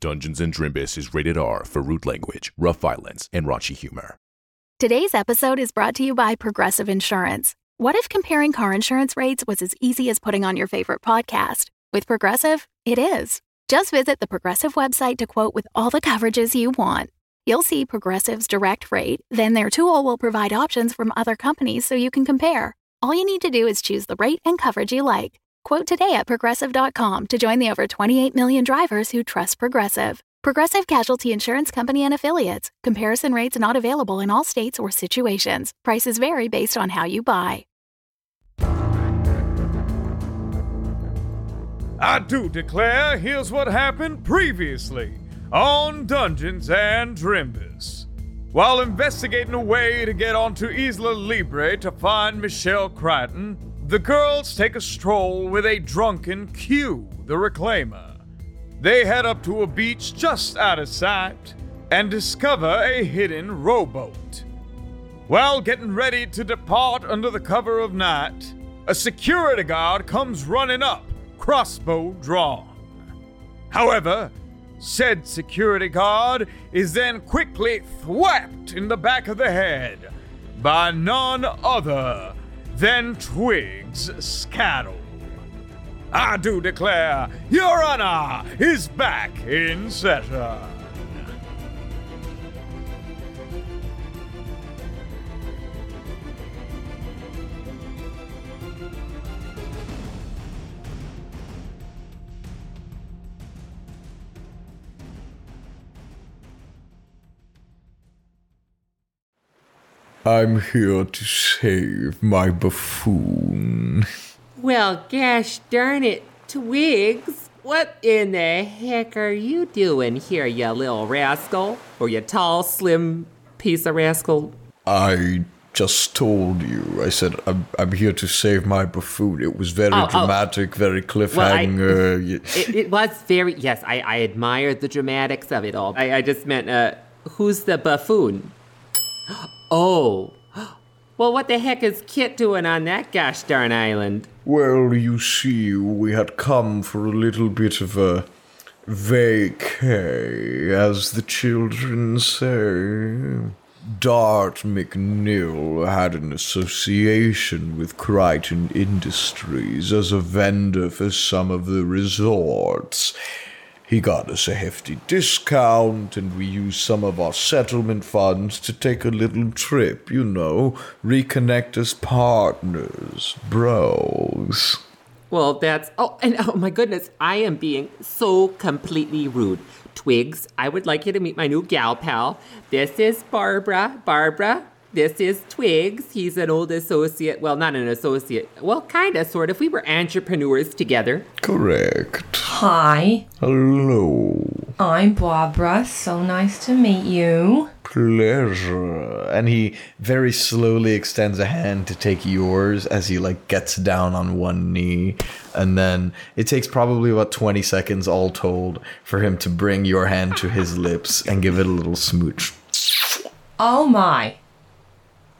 Dungeons and Drimbus is rated R for rude language, rough violence, and raunchy humor. Today's episode is brought to you by Progressive Insurance. What if comparing car insurance rates was as easy as putting on your favorite podcast? With Progressive, it is. Just visit the Progressive website to quote with all the coverages you want. You'll see Progressive's direct rate, then their tool will provide options from other companies so you can compare. All you need to do is choose the rate and coverage you like. Quote today at progressive.com to join the over 28 million drivers who trust Progressive. Progressive Casualty Insurance Company and Affiliates. Comparison rates not available in all states or situations. Prices vary based on how you buy. I do declare here's what happened previously on Dungeons and Drimbus. While investigating a way to get onto Isla Libre to find Michelle Crichton, the girls take a stroll with a drunken Q, the Reclaimer. They head up to a beach just out of sight and discover a hidden rowboat. While getting ready to depart under the cover of night, a security guard comes running up, crossbow drawn. However, said security guard is then quickly thwapped in the back of the head by none other than Twigs Scattle. I do declare Your Honor is back in session. I'm here to save my buffoon. Well, gosh darn it, Twigs. What in the heck are you doing here, you little rascal? Or you tall, slim piece of rascal? I just told you. I said I'm, I'm here to save my buffoon. It was very Oh, oh. dramatic, very Well, I- cliffhanger. It, it was very, yes, I, I admired the dramatics of it all. I, I just meant, uh, who's the buffoon? Oh. Well, what the heck is Kit doing on that gosh darn island? Well, you see, we had come for a little bit of a vacay, as the children say. Dart McNeil had an association with Crichton Industries as a vendor for some of the resorts. He got us a hefty discount, and we used some of our settlement funds to take a little trip, you know, reconnect as partners, bros. Well, that's, oh, and oh my goodness, I am being so completely rude. Twigs, I would like you to meet my new gal pal. This is Barbara. Barbara, this is Twigs. He's an old associate. Well, not an associate. Well, kind of, sort of. We were entrepreneurs together. Correct. Hi, Hello. I'm Barbara. So nice to meet you. Pleasure. And he very slowly extends a hand to take yours as he like gets down on one knee. And then it takes probably about 20 seconds all told for him to bring your hand to his lips and give it a little smooch. Oh my.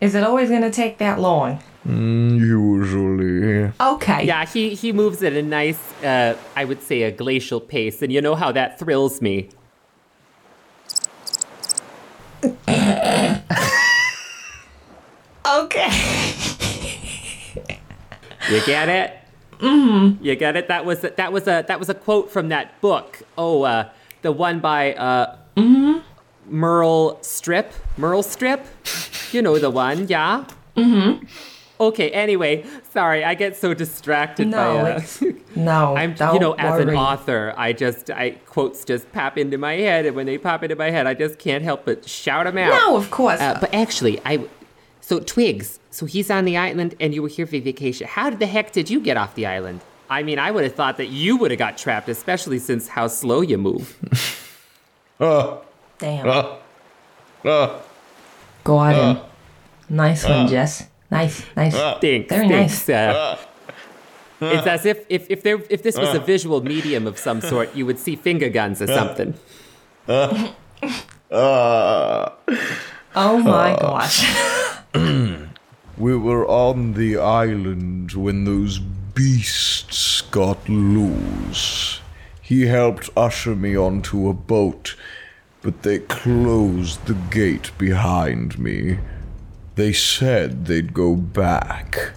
Is it always gonna take that long? Usually. Okay. Yeah, he, he moves at a nice, uh, I would say, a glacial pace, and you know how that thrills me. Okay. You get it? Mm-hmm. You get it? That was a, that was a that was a quote from that book. Oh, uh, the one by uh, Merle Strip. Merle Strip. You know the one, yeah. Mm-hmm. Okay. Anyway, sorry, I get so distracted No, by. It's- No, I'm, don't you know, as an author, I just, I quotes just pop into my head, and when they pop into my head, I just can't help but shout them out. No, of course. Uh, but actually, I, so Twigs, so he's on the island, and you were here for vacation. How the heck did you get off the island? I mean, I would have thought that you would have got trapped, especially since how slow you move. Uh, Damn. uh, uh, Got him. Ah. Nice one, ah. Jess. Nice, nice. Ah. Thanks, Very thanks. Uh, it's as if if if there if this was a visual medium of some sort, you would see finger guns or something. uh. oh my gosh. We were on the island when those beasts got loose. He helped usher me onto a boat, but they closed the gate behind me. They said they'd go back.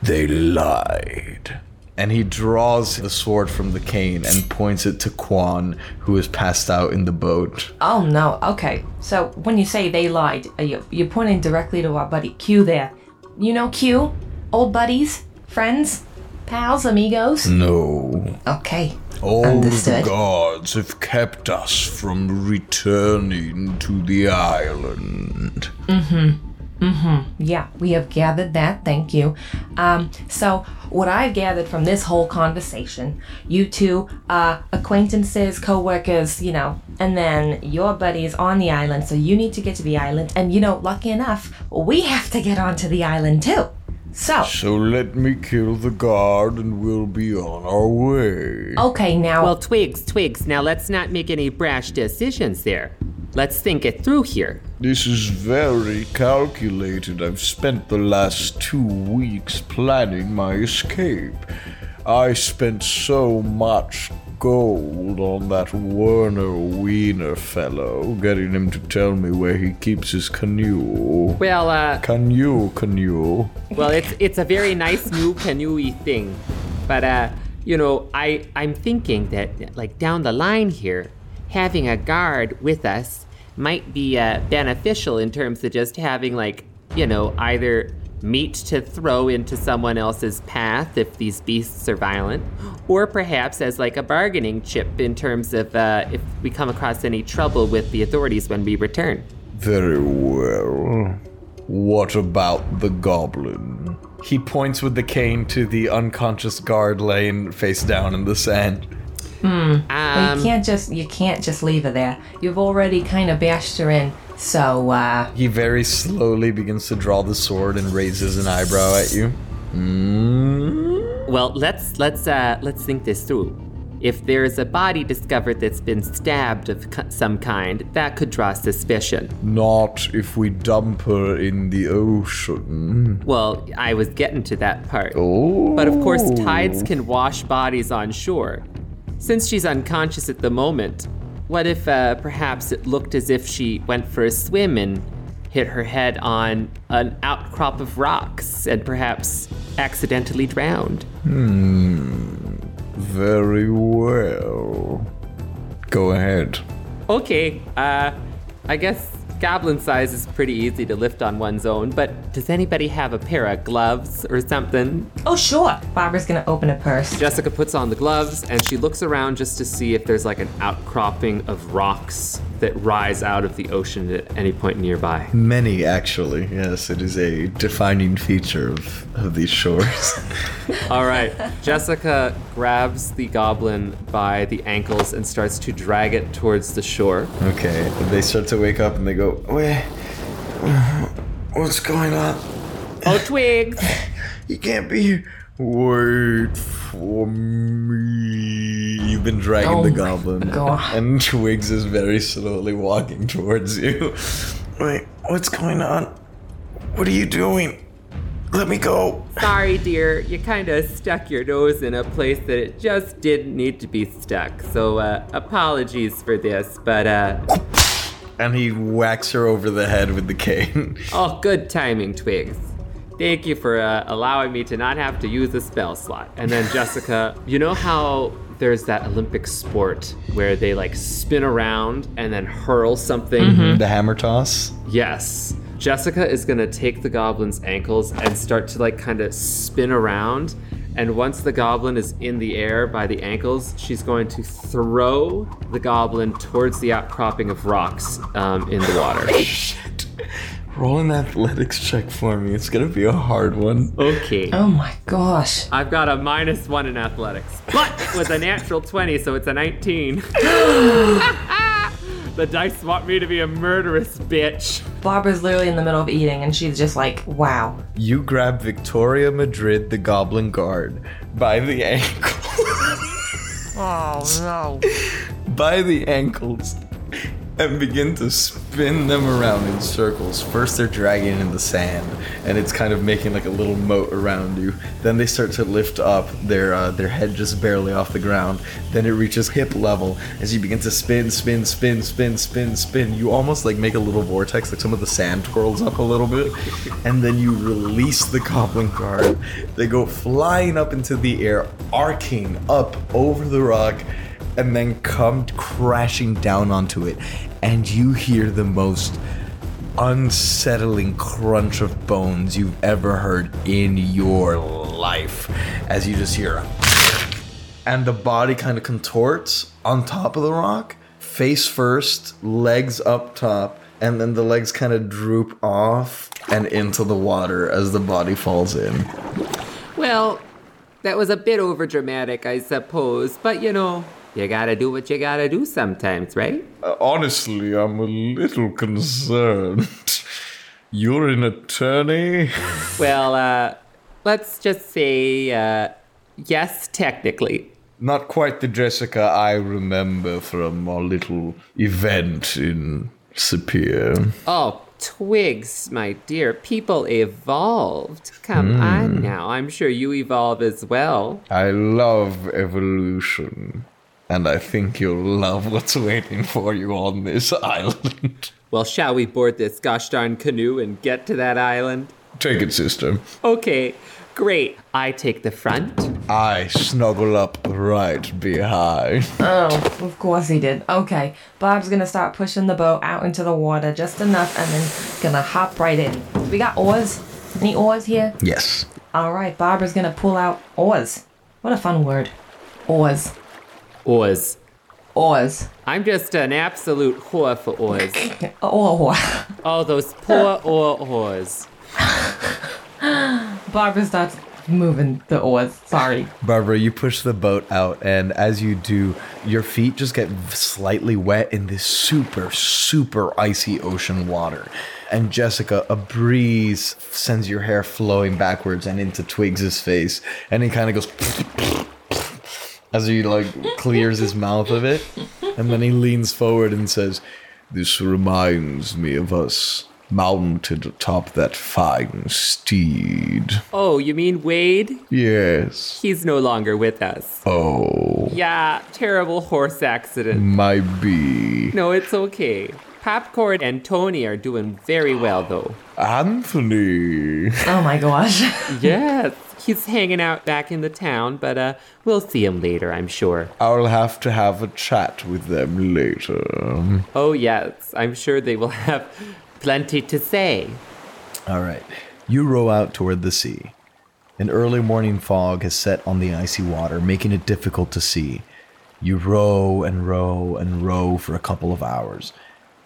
They lied. And he draws the sword from the cane and points it to Quan, who is passed out in the boat. Oh no. Okay. So when you say they lied, you you're pointing directly to our buddy Q there. You know Q? Old buddies? Friends? Pals? Amigos? No. Okay. All Understood. the gods have kept us from returning to the island. Mm-hmm. Mm-hmm. Yeah, we have gathered that. Thank you. Um, so, what I've gathered from this whole conversation, you two, uh, acquaintances, co workers, you know, and then your buddies on the island, so you need to get to the island. And, you know, lucky enough, we have to get onto the island too. So, So let me kill the guard and we'll be on our way. okay, now. Well, Twigs, Twigs, now let's not make any brash decisions there. Let's think it through here. This is very calculated. I've spent the last two weeks planning my escape. I spent so much gold on that Werner Wiener fellow, getting him to tell me where he keeps his canoe. Well, uh, Canoe, canoe. well, it's it's a very nice new canoe thing, but uh, you know, I I'm thinking that like down the line here, having a guard with us might be uh, beneficial in terms of just having like you know either meat to throw into someone else's path if these beasts are violent, or perhaps as like a bargaining chip in terms of uh, if we come across any trouble with the authorities when we return. Very well. What about the goblin? He points with the cane to the unconscious guard laying face down in the sand. Well, Um, you can't just you can't just leave her there. You've already kind of bashed her in. So uh He very slowly begins to draw the sword and raises an eyebrow at you. Well, let's let's uh, let's think this through. If there's a body discovered that's been stabbed of c- some kind, that could draw suspicion. Not if we dump her in the ocean. Well, I was getting to that part. Oh. But of course, tides can wash bodies on shore. Since she's unconscious at the moment, what if uh, perhaps it looked as if she went for a swim and hit her head on an outcrop of rocks and perhaps accidentally drowned? Hmm. Very well. Go ahead. Okay, uh, I guess goblin size is pretty easy to lift on one's own, but does anybody have a pair of gloves or something? oh sure. Barbara's gonna open a purse. Jessica puts on the gloves and she looks around just to see if there's like an outcropping of rocks that rise out of the ocean at any point nearby. Many, actually. Yes, it is a defining feature of, of these shores. All right, Jessica grabs the goblin by the ankles and starts to drag it towards the shore. okay, they start to wake up and they go, Wait, what's going on? Oh, Twigs! You can't be here. Wait for me. You've been dragging Oh the goblin. God. And Twigs is very slowly walking towards you. Wait, what's going on? What are you doing? Let me go. Sorry, dear, you kind of stuck your nose in a place that it just didn't need to be stuck. So, uh, apologies for this, but, uh, And he whacks her over the head with the cane. oh, good timing, Twigs. Thank you for uh, allowing me to not have to use a spell slot. And then, Jessica, you know how there's that Olympic sport where they like spin around and then hurl something? The hammer toss. Yes. Jessica is gonna take the goblin's ankles and start to like kind of spin around. And once the goblin is in the air by the ankles, she's going to throw the goblin towards the outcropping of rocks um, in the water. Shit. Roll an athletics check for me. It's gonna be a hard one. Okay. Oh my gosh. I've got a minus one in athletics, but with a natural 20, so it's a 19. the dice want me to be a murderous bitch. Barbara's literally in the middle of eating and she's just like, wow. You grab Victoria Madrid, the goblin guard, by the ankle. Oh no. by the ankles and begin to spin them around in circles. First, they're dragging in the sand, and it's kind of making like a little moat around you. Then they start to lift up, their uh, their head just barely off the ground. Then it reaches hip level as you begin to spin, spin, spin, spin, spin, spin. You almost like make a little vortex, like some of the sand twirls up a little bit, and then you release the goblin guard. They go flying up into the air, arcing up over the rock and then come crashing down onto it, and you hear the most unsettling crunch of bones you've ever heard in your life as you just hear and the body kind of contorts on top of the rock face first legs up top and then the legs kind of droop off and into the water as the body falls in. Well, that was a bit overdramatic, I suppose, but you know, you gotta do what you gotta do sometimes, right? Uh, honestly, I'm a little concerned. You're an attorney? Well, uh, let's just say, uh, yes, technically. Not quite the Jessica I remember from our little event in Sapir. Oh, Twigs, my dear, people evolved. Come on now, I'm sure you evolve as well. I love evolution. And I think you'll love what's waiting for you on this island. Well, shall we board this gosh darn canoe and get to that island? Take it, sister. Okay, great. I take the front. I snuggle up right behind. Oh, of course he did. Okay, Bob's gonna start pushing the boat out into the water just enough and then gonna hop right in. We got oars? Any oars here? yes Alright, Barbara's gonna pull out oars. What a fun word. Oars. Oars. Oars. I'm just an absolute whore for oars. Oh, Oh, those poor oar whores. Barbara starts moving the oars. Sorry. Barbara, you push the boat out, and as you do, your feet just get slightly wet in this super, super icy ocean water. And Jessica, a breeze sends your hair flowing backwards and into Twigs's face, and he kind of goes as he like clears his mouth of it, and then he leans forward and says, This reminds me of us mounted atop that fine steed. Oh, you mean Wade? Yes. He's no longer with us. Oh, Yeah, terrible horse accident. my bee. No, it's okay. Popcorn and Tony are doing very well, though. Anthony. Oh my gosh. Yes, he's hanging out back in the town, but uh, we'll see him later, I'm sure. I'll have to have a chat with them later. Oh, yes, I'm sure they will have plenty to say. All right. You row out toward the sea. An early morning fog has set on the icy water, making it difficult to see. You row and row and row for a couple of hours.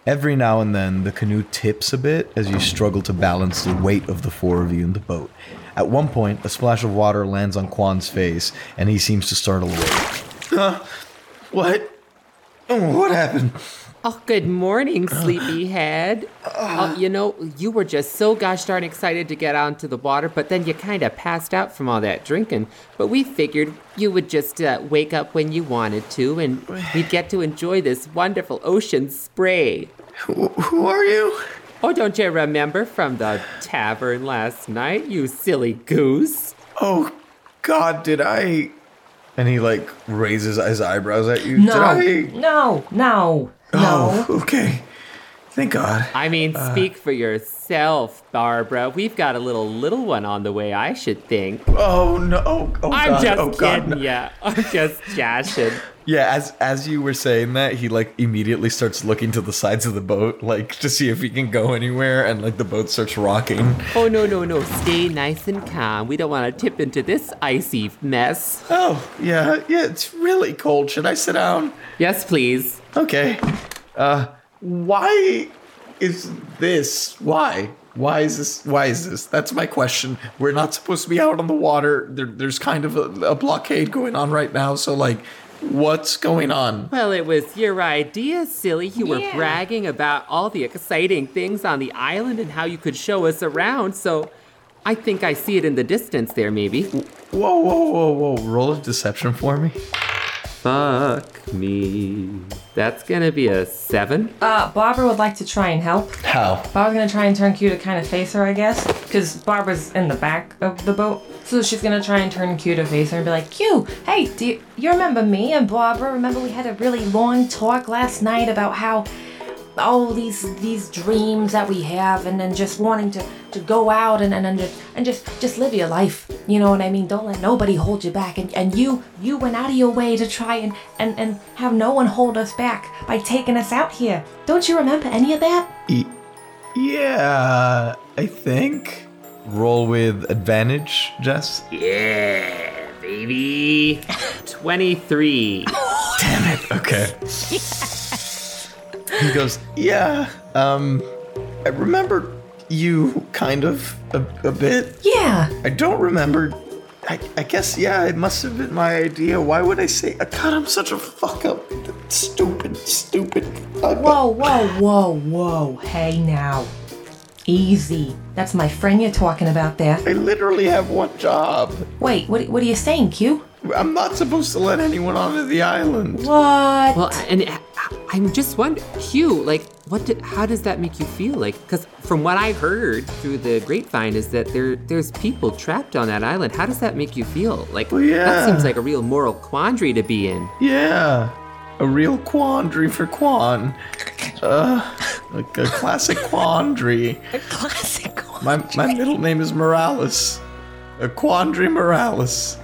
Every now and then, the canoe tips a bit as you struggle to balance the weight of the four of you in the boat. At one point, a splash of water lands on Quan's face, and he seems to startle awake. What? What happened? Oh, good morning, sleepyhead. Oh, you know, you were just so gosh darn excited to get onto the water, but then you kind of passed out from all that drinking. But we figured you would just uh, wake up when you wanted to, and we'd get to enjoy this wonderful ocean spray. Who, who are you? Oh, don't you remember from the tavern last night, you silly goose? Oh, God, did I. And he, like, raises his eyebrows at you. No. Did I? No, no, no. Oh, okay. Thank God. I mean, uh, speak for yourself, Barbara. We've got a little little one on the way, I should think. Oh, no. Oh, I'm God. just oh, God, kidding no. ya. I'm just joshing. Yeah, as as you were saying that, he like immediately starts looking to the sides of the boat, like to see if he can go anywhere, and like the boat starts rocking. Oh, no, no, no. Stay nice and calm. We don't want to tip into this icy mess. Oh, yeah. Yeah, it's really cold. Should I sit down? Yes, please. Okay. Uh, why is this? Why? Why is this? Why is this? That's my question. We're not supposed to be out on the water. There, there's kind of a, a blockade going on right now. So, like, what's going on? Well, it was your idea, silly. You were Yeah. bragging about all the exciting things on the island and how you could show us around, so I think I see it in the distance there, maybe. Whoa, whoa, whoa, whoa! Roll a deception for me. Fuck me. That's gonna be a seven. Uh, Barbara would like to try and help. How? Barbara's gonna try and turn Q to kind of face her, I guess, because Barbara's in the back of the boat. So she's gonna try and turn Q to face her and be like, Q, hey, do you, you remember me and Barbara? Remember we had a really long talk last night about how all these these dreams that we have and then just wanting to, to go out and, and, and, just, and just just live your life. You know what I mean? Don't let nobody hold you back. And, and you you went out of your way to try and, and, and have no one hold us back by taking us out here. Don't you remember any of that? E- yeah, I think. Roll with advantage, Jess. Yeah, baby. 23. damn it Okay. he goes, Yeah, um, I remember you kind of a, a bit. Yeah. I don't remember. I, I guess, yeah, it must have been my idea. Why would I say, God, I'm such a fuck up. Stupid, stupid. fuck up." Whoa, whoa, whoa, whoa. Hey now. Easy. That's my friend you're talking about there. I literally have one job. Wait, what, what are you saying, Q? I'm not supposed to let anyone onto the island. What? Well, and I- I'm just wondering, Hugh, like, what? Did, how does that make you feel? Like, because from what I heard through the grapevine is that there there's people trapped on that island. How does that make you feel? Like, Well, yeah. that seems like a real moral quandary to be in. Yeah, a real quandary for Quan. Uh, like a classic quandary. A classic. My, my middle name is Morales. A quandary Morales.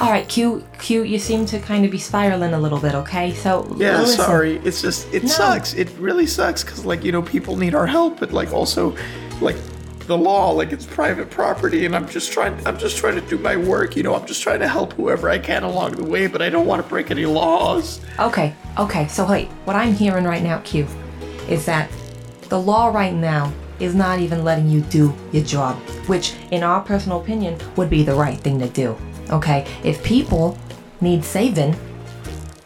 All right, Q, Q, you seem to kind of be spiraling a little bit, okay? So, Yeah, listen. sorry. It's just, it No. sucks. It really sucks because, like, you know, people need our help, but, like, also, like, the law, like, it's private property, and I'm just trying, I'm just trying to do my work, you know, I'm just trying to help whoever I can along the way, but I don't want to break any laws. Okay, okay, so wait, what I'm hearing right now, Q, is that the law right now is not even letting you do your job, which, in our personal opinion, would be the right thing to do. Okay, if people need saving,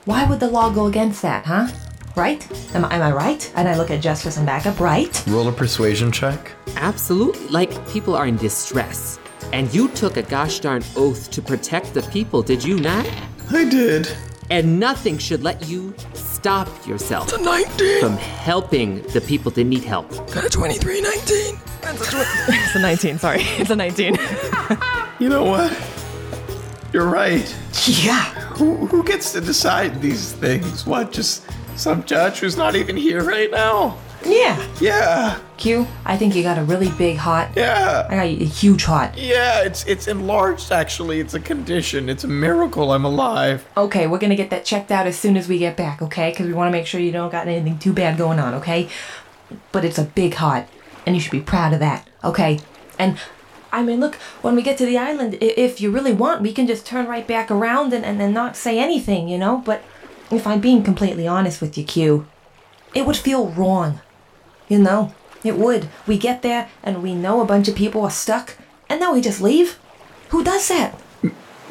why would the law go against that, huh? Right? Am, I- am I right? And I look at Jess for some backup, right? Roll a persuasion check. Absolutely. Like, people are in distress. And you took a gosh darn oath to protect the people, did you not? I did. And nothing should let you stop yourself 19. from helping the people that need help. Got a 23, 19. It's a 19, sorry. It's a 19. You know what? You're right. Yeah. Who, who gets to decide these things? What, just some judge who's not even here right now? Yeah. Yeah, Q, I think you got a really big hot. yeah, I got a huge hot. yeah. It's it's enlarged. Actually, it's a condition. It's a miracle I'm alive. Okay, we're gonna get that checked out as soon as we get back, okay? Because we want to make sure you don't got anything too bad going on, okay? But it's a big hot, and you should be proud of that, okay? And I mean, look, when we get to the island, if you really want, we can just turn right back around and, and then not say anything, you know? But if I'm being completely honest with you, Q, it would feel wrong, you know? It would. We get there and we know a bunch of people are stuck, and then we just leave. Who does that?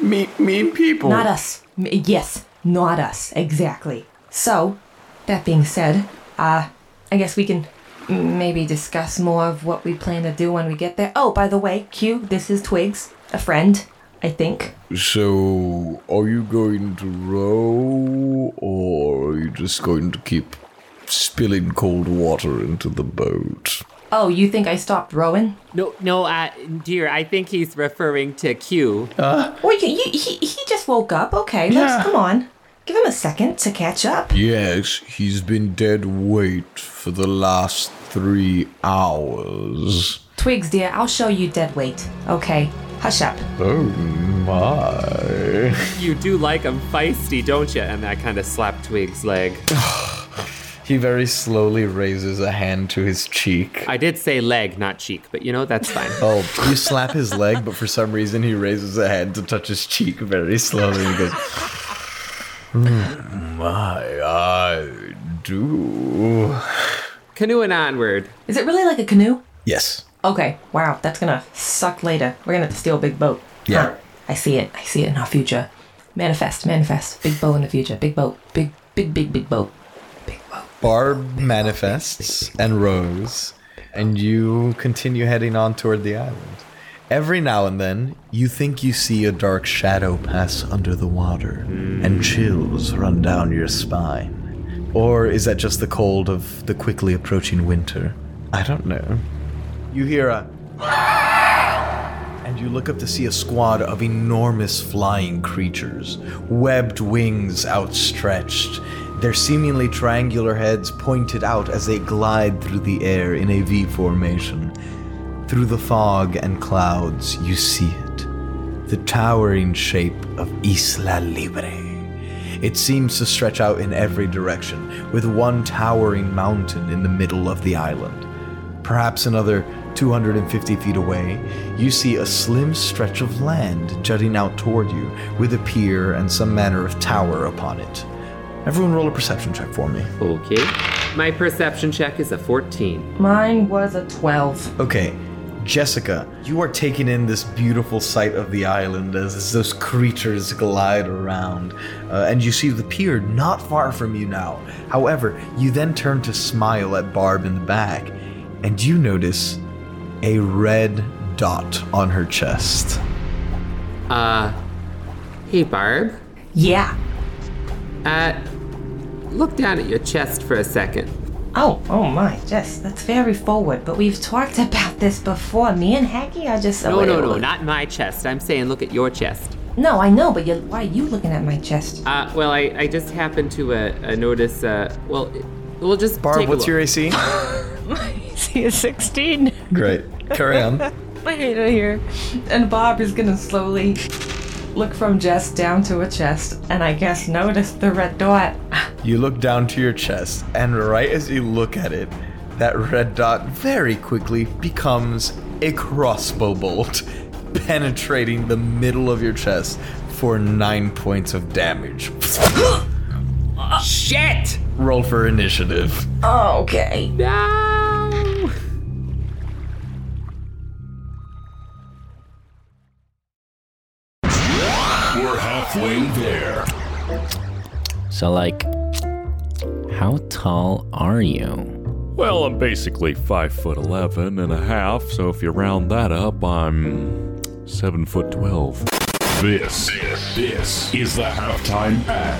Me, mean people. Not us. M- yes, not us. Exactly. So, that being said, uh, I guess we can maybe discuss more of what we plan to do when we get there. Oh, by the way, Q, this is Twigs, a friend, I think. So, are you going to row, or are you just going to keep spilling cold water into the boat? Oh, you think I stopped rowing? No, no, uh, dear, I think he's referring to Q. Well, you, you, he, he just woke up. Okay, let's Yeah. come on. Give him a second to catch up. Yes, he's been dead weight for the last three hours. Twigs, dear, I'll show you dead weight. Okay, hush up. Oh my. You do like him feisty, don't you? And I kind of slapped Twig's leg. He very slowly raises a hand to his cheek. I did say leg, not cheek, but you know, that's fine. Oh, you slap his leg, but for some reason he raises a hand to touch his cheek very slowly. He goes, hmm, My, I do. Canoeing onward. Is it really like a canoe? "Yes, Okay, wow, that's gonna suck later. We're gonna have to steal a big boat. Yeah. Huh. I see it. I see it in our future. Manifest, manifest. Big boat in the future. Big boat. Big, big, big, big boat. Barb manifests and rows, and you continue heading on toward the island. Every now and then, you think you see a dark shadow pass under the water, and chills run down your spine. Or is that just the cold of the quickly approaching winter? I don't know. You hear a. And you look up to see a squad of enormous flying creatures, webbed wings outstretched, their seemingly triangular heads pointed out as they glide through the air in a V formation. Through the fog and clouds, you see it the towering shape of Isla Libre. It seems to stretch out in every direction, with one towering mountain in the middle of the island. Perhaps another 250 feet away, you see a slim stretch of land jutting out toward you, with a pier and some manner of tower upon it. Everyone roll a perception check for me. Okay. My perception check is a 14. Mine was a 12. Okay, Jessica, you are taking in this beautiful sight of the island as, as those creatures glide around, uh, and you see the pier not far from you now. However, you then turn to smile at Barb in the back, and you notice a red dot on her chest. Uh, hey Barb. Yeah. Uh, look down at your chest for a second. Oh, oh my, Jess, that's very forward, but we've talked about this before. Me and Hacky are just. No, no, no, not my chest. I'm saying look at your chest. No, I know, but you why are you looking at my chest? Uh, well, I, I just happened to uh, uh notice. Uh, well, we'll just. Barb, take a what's look. your AC? my AC is 16. Great. Carry on. I hate it here. And Bob is gonna slowly look from Jess down to a chest, and I guess notice the red dot. You look down to your chest, and right as you look at it, that red dot very quickly becomes a crossbow bolt, penetrating the middle of your chest for nine points of damage. Shit! Roll for initiative. Okay. No! So, like, how tall are you? Well, I'm basically five foot eleven and a half, so if you round that up, I'm seven foot twelve. This, this is the halftime ad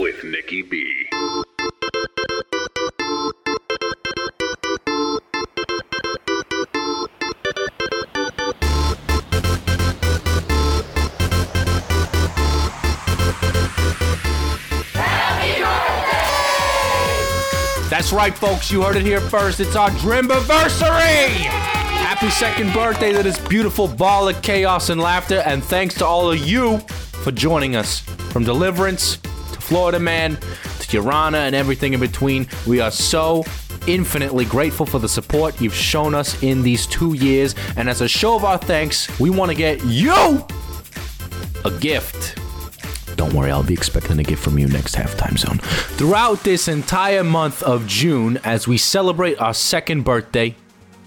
with Nikki B. That's right, folks. You heard it here first. It's our Drimbiversary! Happy second birthday to this beautiful ball of chaos and laughter, and thanks to all of you for joining us. From Deliverance to Florida Man to Urana and everything in between, we are so infinitely grateful for the support you've shown us in these two years. And as a show of our thanks, we want to get you a gift. Don't worry, I'll be expecting a gift from you next halftime zone. Throughout this entire month of June, as we celebrate our second birthday,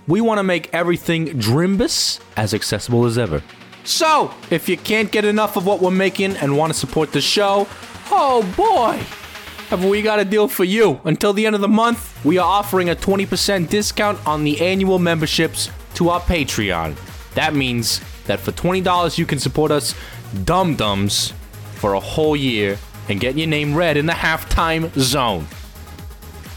we want to make everything Drimbus as accessible as ever. So, if you can't get enough of what we're making and want to support the show, oh boy, have we got a deal for you. Until the end of the month, we are offering a 20% discount on the annual memberships to our Patreon. That means that for $20, you can support us dum dums for a whole year and get your name read in the halftime zone.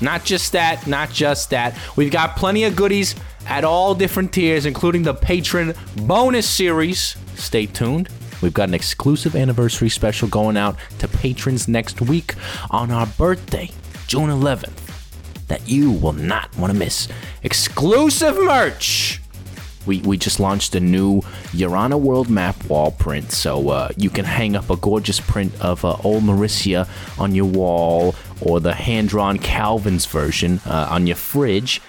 Not just that, not just that. We've got plenty of goodies at all different tiers, including the patron bonus series. Stay tuned. We've got an exclusive anniversary special going out to patrons next week on our birthday, June 11th, that you will not want to miss. Exclusive merch! We, we just launched a new Urana World Map wall print, so uh, you can hang up a gorgeous print of uh, old Mauricia on your wall, or the hand-drawn Calvin's version uh, on your fridge.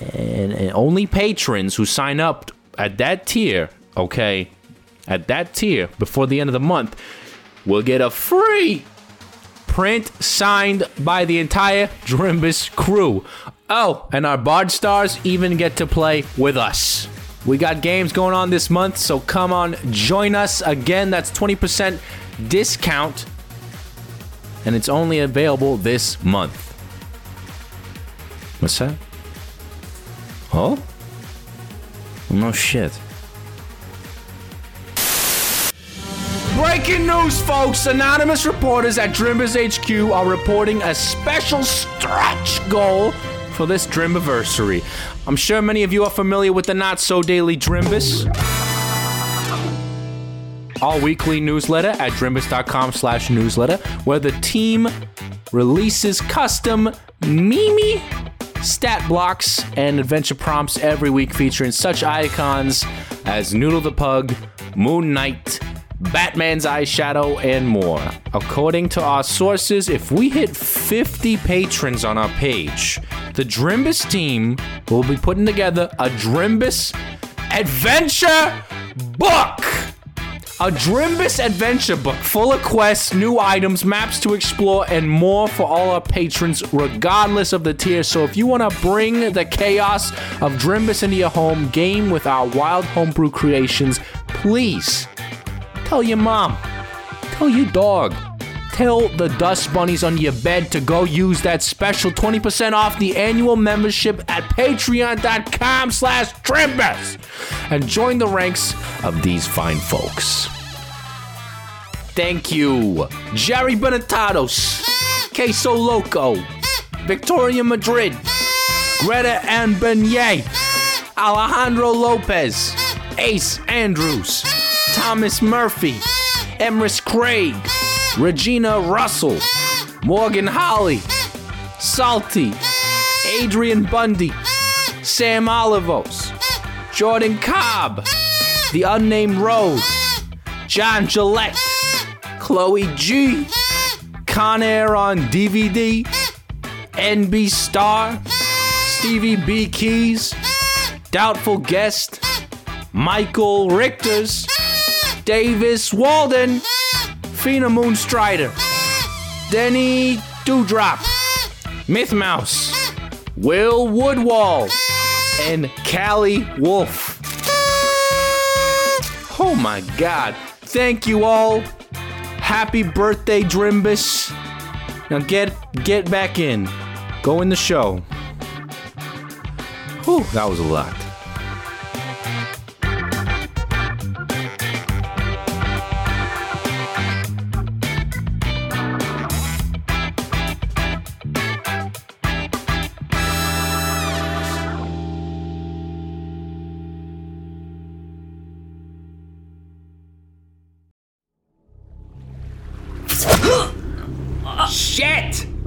And, and only patrons who sign up at that tier, okay, at that tier before the end of the month, will get a free print signed by the entire Drimbus crew. Oh, and our Bard Stars even get to play with us. We got games going on this month, so come on, join us. Again, that's 20% discount, and it's only available this month. What's that? Oh? No shit. Breaking news, folks! Anonymous reporters at Drimbus HQ are reporting a special stretch goal for this Drimbiversary. I'm sure many of you are familiar with the not so daily Drimbus. Our weekly newsletter at drimbus.com slash newsletter, where the team releases custom Mimi stat blocks and adventure prompts every week featuring such icons as Noodle the Pug, Moon Knight, Batman's eyeshadow, and more. According to our sources, if we hit 50 patrons on our page, the Drimbus team will be putting together a Drimbus adventure book. A Drimbus adventure book full of quests, new items, maps to explore, and more for all our patrons, regardless of the tier. So if you want to bring the chaos of Drimbus into your home, game with our wild homebrew creations, please tell your mom, tell your dog, tell the dust bunnies on your bed to go use that special 20% off the annual membership at patreon.com slash Drimbus and join the ranks of these fine folks. Thank you, Jerry Benetatos, Queso Loco, Victoria Madrid, Greta and Beignet, Alejandro Lopez, Ace Andrews, Thomas Murphy, Emrys Craig, Regina Russell, Morgan Holly, Salty, Adrian Bundy, Sam Olivos, Jordan Cobb, The Unnamed Road, John Gillette, Chloe G, Con Air on DVD, NB Star, Stevie B Keys, Doubtful Guest, Michael Richters, Davis Walden, Fina Moonstrider, Denny Dewdrop, Myth Mouse, Will Woodwall, and Callie Wolf. Oh my god. Thank you all. Happy birthday, Drimbus. Now get get back in. Go in the show. Whew, that was a lot.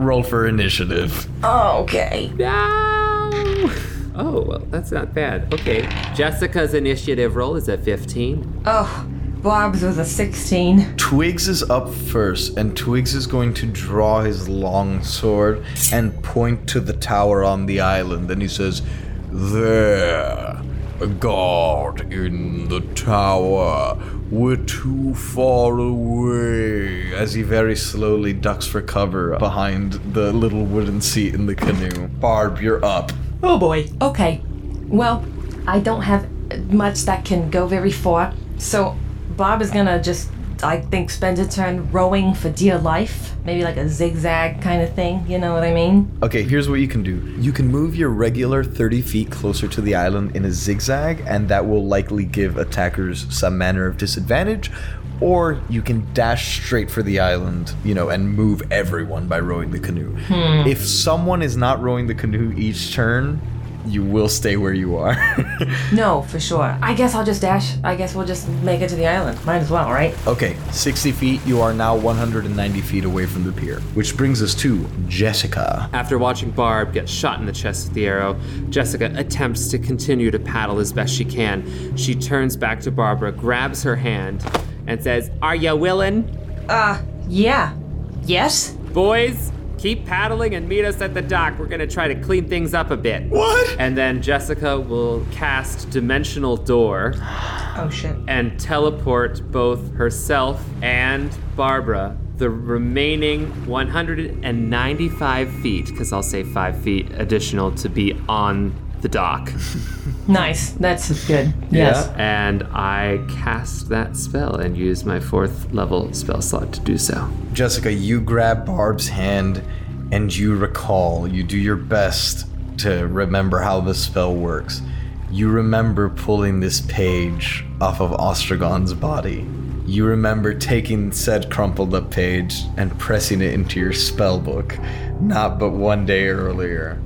Roll for initiative. Oh, okay. No! Oh, well, that's not bad. Okay, Jessica's initiative roll is at 15. Oh, Bob's was a 16. Twigs is up first, and Twigs is going to draw his long sword and point to the tower on the island. And he says, There, a guard in the tower. We're too far away. as he very slowly ducks for cover behind the little wooden seat in the canoe. Barb, you're up. Oh boy. Okay. Well, I don't have much that can go very far, so Bob is gonna just, I think, spend a turn rowing for dear life. Maybe like a zigzag kind of thing, you know what I mean? Okay, here's what you can do. You can move your regular 30 feet closer to the island in a zigzag, and that will likely give attackers some manner of disadvantage. Or you can dash straight for the island, you know, and move everyone by rowing the canoe. Hmm. If someone is not rowing the canoe each turn, you will stay where you are. No, for sure. I guess I'll just dash. I guess we'll just make it to the island. Might as well, right? okay, 60 feet, you are now 190 feet away from the pier. Which brings us to Jessica. After watching Barb get shot in the chest with the arrow, Jessica attempts to continue to paddle as best she can. She turns back to Barbara, grabs her hand, and says, Are ya willing? Uh, yeah. Yes? Boys, keep paddling and meet us at the dock. We're gonna try to clean things up a bit. What? And then Jessica will cast Dimensional Door Oh shit. and teleport both herself and Barbara the remaining 195 feet, because I'll say five feet additional to be on the dock. Nice. That's good. Yes. And I cast that spell and use my fourth level spell slot to do so. Jessica, you grab Barb's hand and you recall, you do your best to remember how the spell works. You remember pulling this page off of Ostrogon's body you remember taking said crumpled up page and pressing it into your spell book, not but one day earlier.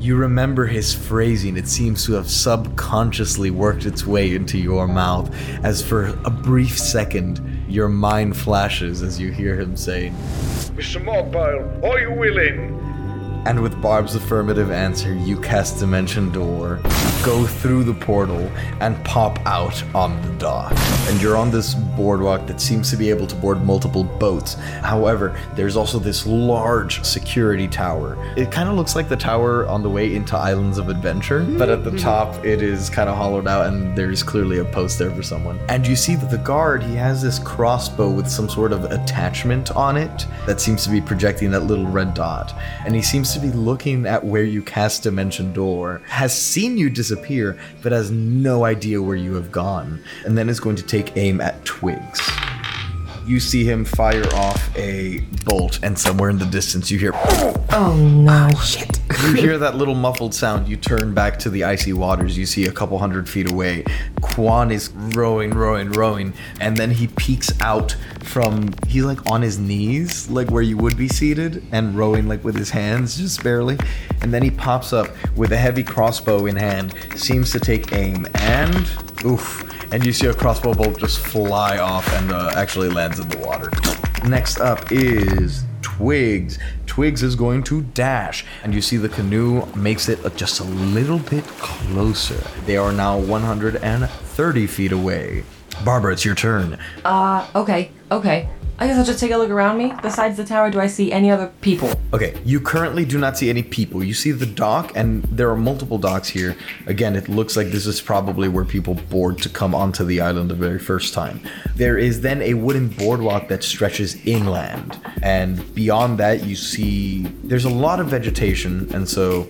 You remember his phrasing, it seems to have subconsciously worked its way into your mouth, as for a brief second, your mind flashes as you hear him saying, Mr. Mogpile, are you willing? And with Barb's affirmative answer, you cast Dimension Door, go through the portal, and pop out on the dock. And you're on this boardwalk that seems to be able to board multiple boats. However, there's also this large security tower. It kind of looks like the tower on the way into Islands of Adventure, but at the mm-hmm. top it is kind of hollowed out and there's clearly a post there for someone. And you see that the guard, he has this crossbow with some sort of attachment on it that seems to be projecting that little red dot. And he seems to be looking at where you cast Dimension Door, has seen you disappear, but has no idea where you have gone, and then is going to take aim at Twigs. You see him fire off a bolt, and somewhere in the distance you hear. Oh no. Oh, shit. You hear that little muffled sound. You turn back to the icy waters. You see a couple hundred feet away. Quan is rowing, rowing, rowing, and then he peeks out from. He's like on his knees, like where you would be seated, and rowing like with his hands, just barely. And then he pops up with a heavy crossbow in hand, seems to take aim, and oof. And you see a crossbow bolt just fly off and uh, actually lands in the water. Next up is Twigs. Twigs is going to dash, and you see the canoe makes it just a little bit closer. They are now 130 feet away. Barbara, it's your turn. Uh, okay, okay. I guess I'll just take a look around me. Besides the tower, do I see any other people? Okay, you currently do not see any people. You see the dock, and there are multiple docks here. Again, it looks like this is probably where people board to come onto the island the very first time. There is then a wooden boardwalk that stretches inland, and beyond that, you see there's a lot of vegetation, and so.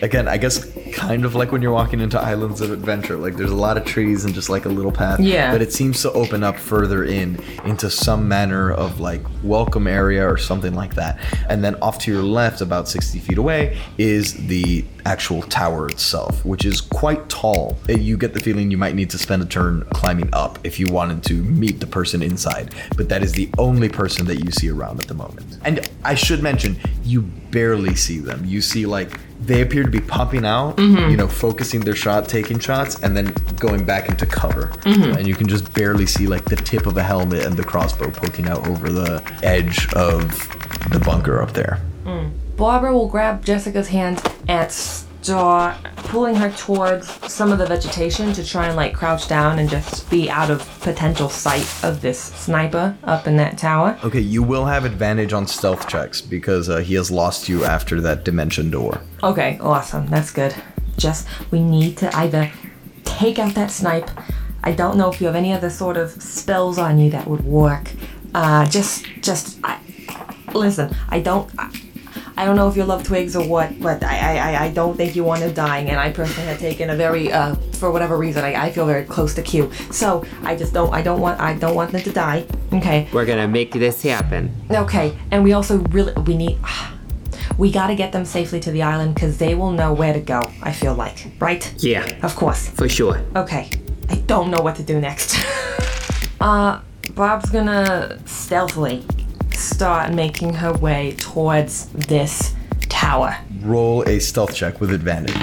Again, I guess kind of like when you're walking into Islands of Adventure. Like there's a lot of trees and just like a little path. Yeah. But it seems to open up further in into some manner of like welcome area or something like that. And then off to your left, about 60 feet away, is the actual tower itself, which is quite tall. Uh, You get the feeling you might need to spend a turn climbing up if you wanted to meet the person inside. But that is the only person that you see around at the moment. And I should mention, you barely see them. You see like they appear to be popping out, Mhm. you know, focusing their shot, taking shots, and then going back into cover. Mhm. And you can just barely see like the tip of a helmet and the crossbow poking out over the edge of the bunker up there. Barbara will grab Jessica's hand and pulling her towards some of the vegetation to try and like crouch down and just be out of potential sight of this sniper up in that tower. Okay, you will have advantage on stealth checks because uh, he has lost you after that dimension door. Okay, awesome. That's good. Just we need to either take out that snipe. I don't know if you have any other sort of spells on you that would work. Uh, just, just, I, listen. I don't. I, I don't know if you love twigs or what, but I, I, I- I don't think you want him dying. And I personally have taken a very, uh, for whatever reason, I, I feel very close to Q. So I just don't, I don't want, I don't want them to die. Okay. We're gonna make this happen. Okay, and we also really we need we got to get them safely to the island because they will know where to go. I feel like, right? Yeah. Of course. For sure. Okay, I don't know what to do next. uh, Bob's gonna stealthily start making her way towards this tower. Roll a stealth check with advantage.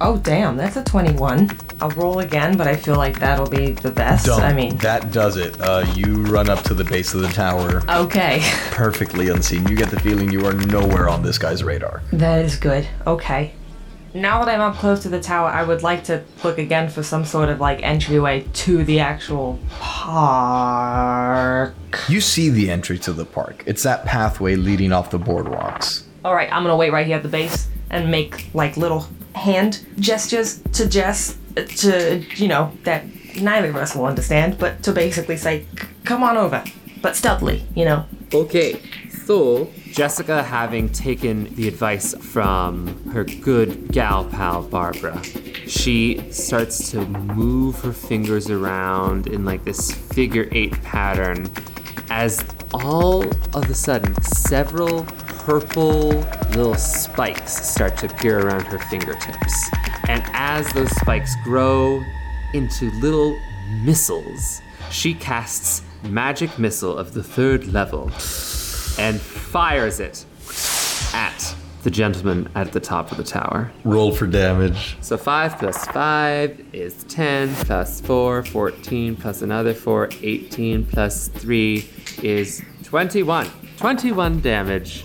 Oh damn, that's a twenty-one. I'll roll again, but I feel like that'll be the best. I mean, that does it. Uh, you run up to the base of the tower, okay, perfectly unseen. You get the feeling you are nowhere on this guy's radar. that is good. Okay. Now that I'm up close to the tower, I would like to look again for some sort of like entryway to the actual park. You see the entry to the park. It's that pathway leading off the boardwalks. All right, I'm gonna wait right here at the base and make like little hand gestures to Jess uh, to you know that neither of us will understand, but to basically say, "Come on over," but stealthily, you know. Okay, so Jessica, having taken the advice from her good gal pal Barbara, she starts to move her fingers around in like this figure eight pattern as all of a sudden several purple little spikes start to appear around her fingertips. And as those spikes grow into little missiles, she casts magic missile of the third level and fires it at the gentleman at the top of the tower. Roll for damage. So 5 plus 5 is 10, plus 4, 14, plus another 4, 18, plus 3 is 21. 21 damage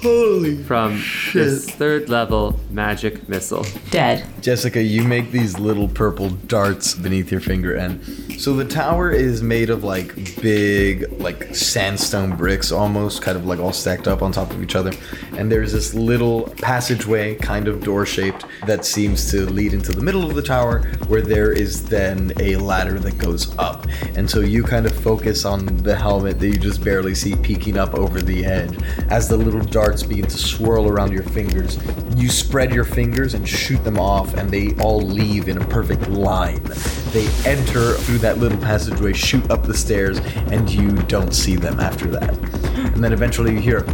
from this third level magic missile. Dead. Jessica, you make these little purple darts beneath your finger end. So the tower is made of like big, like sandstone bricks almost, kind of like all stacked up on top of each other. And there's this little passageway, kind of door shaped, that seems to lead into the middle of the tower, where there is then a ladder that goes up. And so you kind of focus on the helmet that you just barely see peeking up over the edge. As the little darts begin to swirl around your fingers, you spread your fingers and shoot them off, and they all leave in a perfect line. They enter through that little passageway, shoot up the stairs, and you don't see them after that. And then eventually you hear.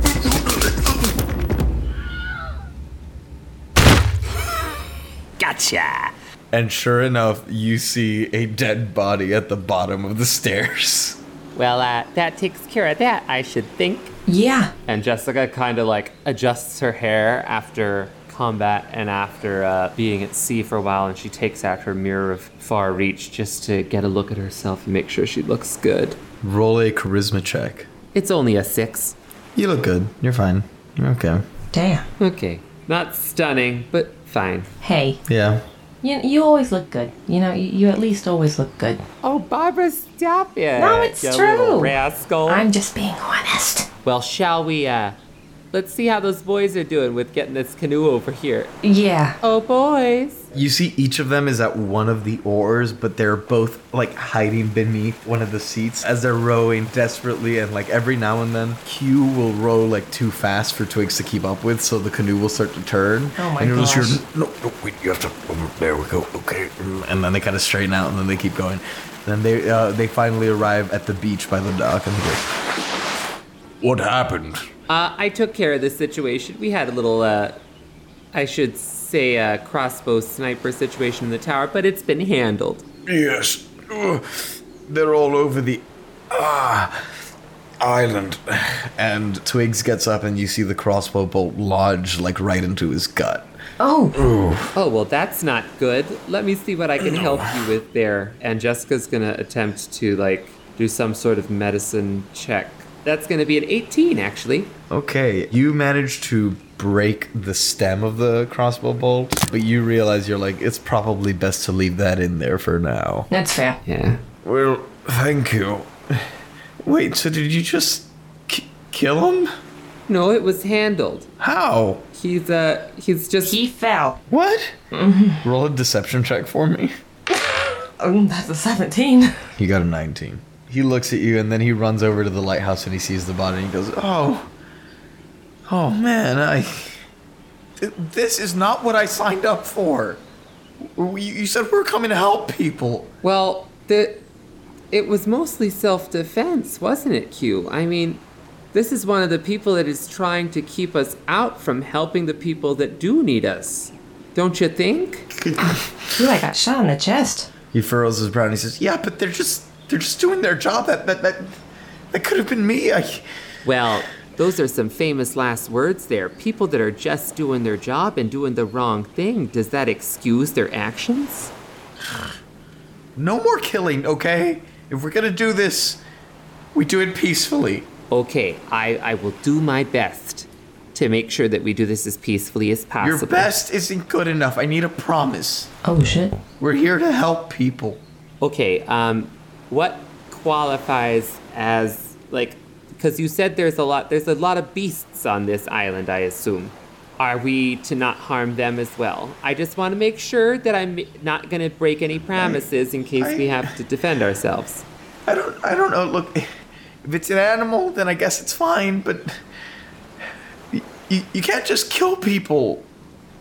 Gotcha! And sure enough, you see a dead body at the bottom of the stairs. Well, uh, that takes care of that, I should think. Yeah. And Jessica kind of like adjusts her hair after combat and after uh, being at sea for a while, and she takes out her mirror of far reach just to get a look at herself and make sure she looks good. Roll a charisma check. It's only a six. You look good. You're fine. You're okay. Damn. Okay. Not stunning, but fine. Hey, Yeah. you, you always look good. You know, you, you at least always look good. Oh, Barbara, stop it. No, it's you true. Little rascal. I'm just being honest. Well, shall we, uh, let's see how those boys are doing with getting this canoe over here. Yeah. Oh, boys. You see, each of them is at one of the oars, but they're both like hiding beneath one of the seats as they're rowing desperately. And like every now and then, Q will row like too fast for Twigs to keep up with, so the canoe will start to turn. Oh my and you'll just gosh. hear, no, no, wait, you have to. um, there we go. Okay, mm," and then they kind of straighten out, and then they keep going. Then they uh, they finally arrive at the beach by the dock, and they go, What happened? Uh, I took care of the situation. We had a little, uh, I should say, a crossbow sniper situation in the tower, but it's been handled. Yes. Ugh. They're all over the ah island. and Twigs gets up, and you see the crossbow bolt lodge like right into his gut. Oh, Oh, well, that's not good. Let me see what I can help you with there. And Jessica's gonna attempt to, like, do some sort of medicine check. That's gonna be an 18, actually. Okay, you managed to break the stem of the crossbow bolt, but you realize you're like, it's probably best to leave that in there for now. that's fair. Yeah. Well, thank you. Wait, so did you just k- kill him? No, it was handled. How? He's, uh, he's just. He fell. What? Roll a deception check for me. Oh, that's a 17. You got a 19. He looks at you and then he runs over to the lighthouse and he sees the body and he goes, Oh. Oh man, I. This is not what I signed up for. You you said we are coming to help people. Well, the it was mostly self-defense, wasn't it, Q? I mean, this is one of the people that is trying to keep us out from helping the people that do need us. Don't you think? Feel like I got shot in the chest. He furrows his brow and he says, "Yeah, but they're just they're just doing their job. That that that that could have been me. I Well, those are some famous last words there. People that are just doing their job and doing the wrong thing. Does that excuse their actions? no more killing, okay? If we're gonna do this, we do it peacefully. Okay, I, I will do my best to make sure that we do this as peacefully as possible. Your best isn't good enough. I need a promise. Oh, shit. We're here to help people. Okay, um, what qualifies as like? Because you said there's a lot, there's a lot of beasts on this island. I assume. Are we to not harm them as well? I just want to make sure that I'm not going to break any promises in case we have to defend ourselves. I don't I don't know. Look, if it's an animal, then I guess it's fine. But you, you, you can't just kill people,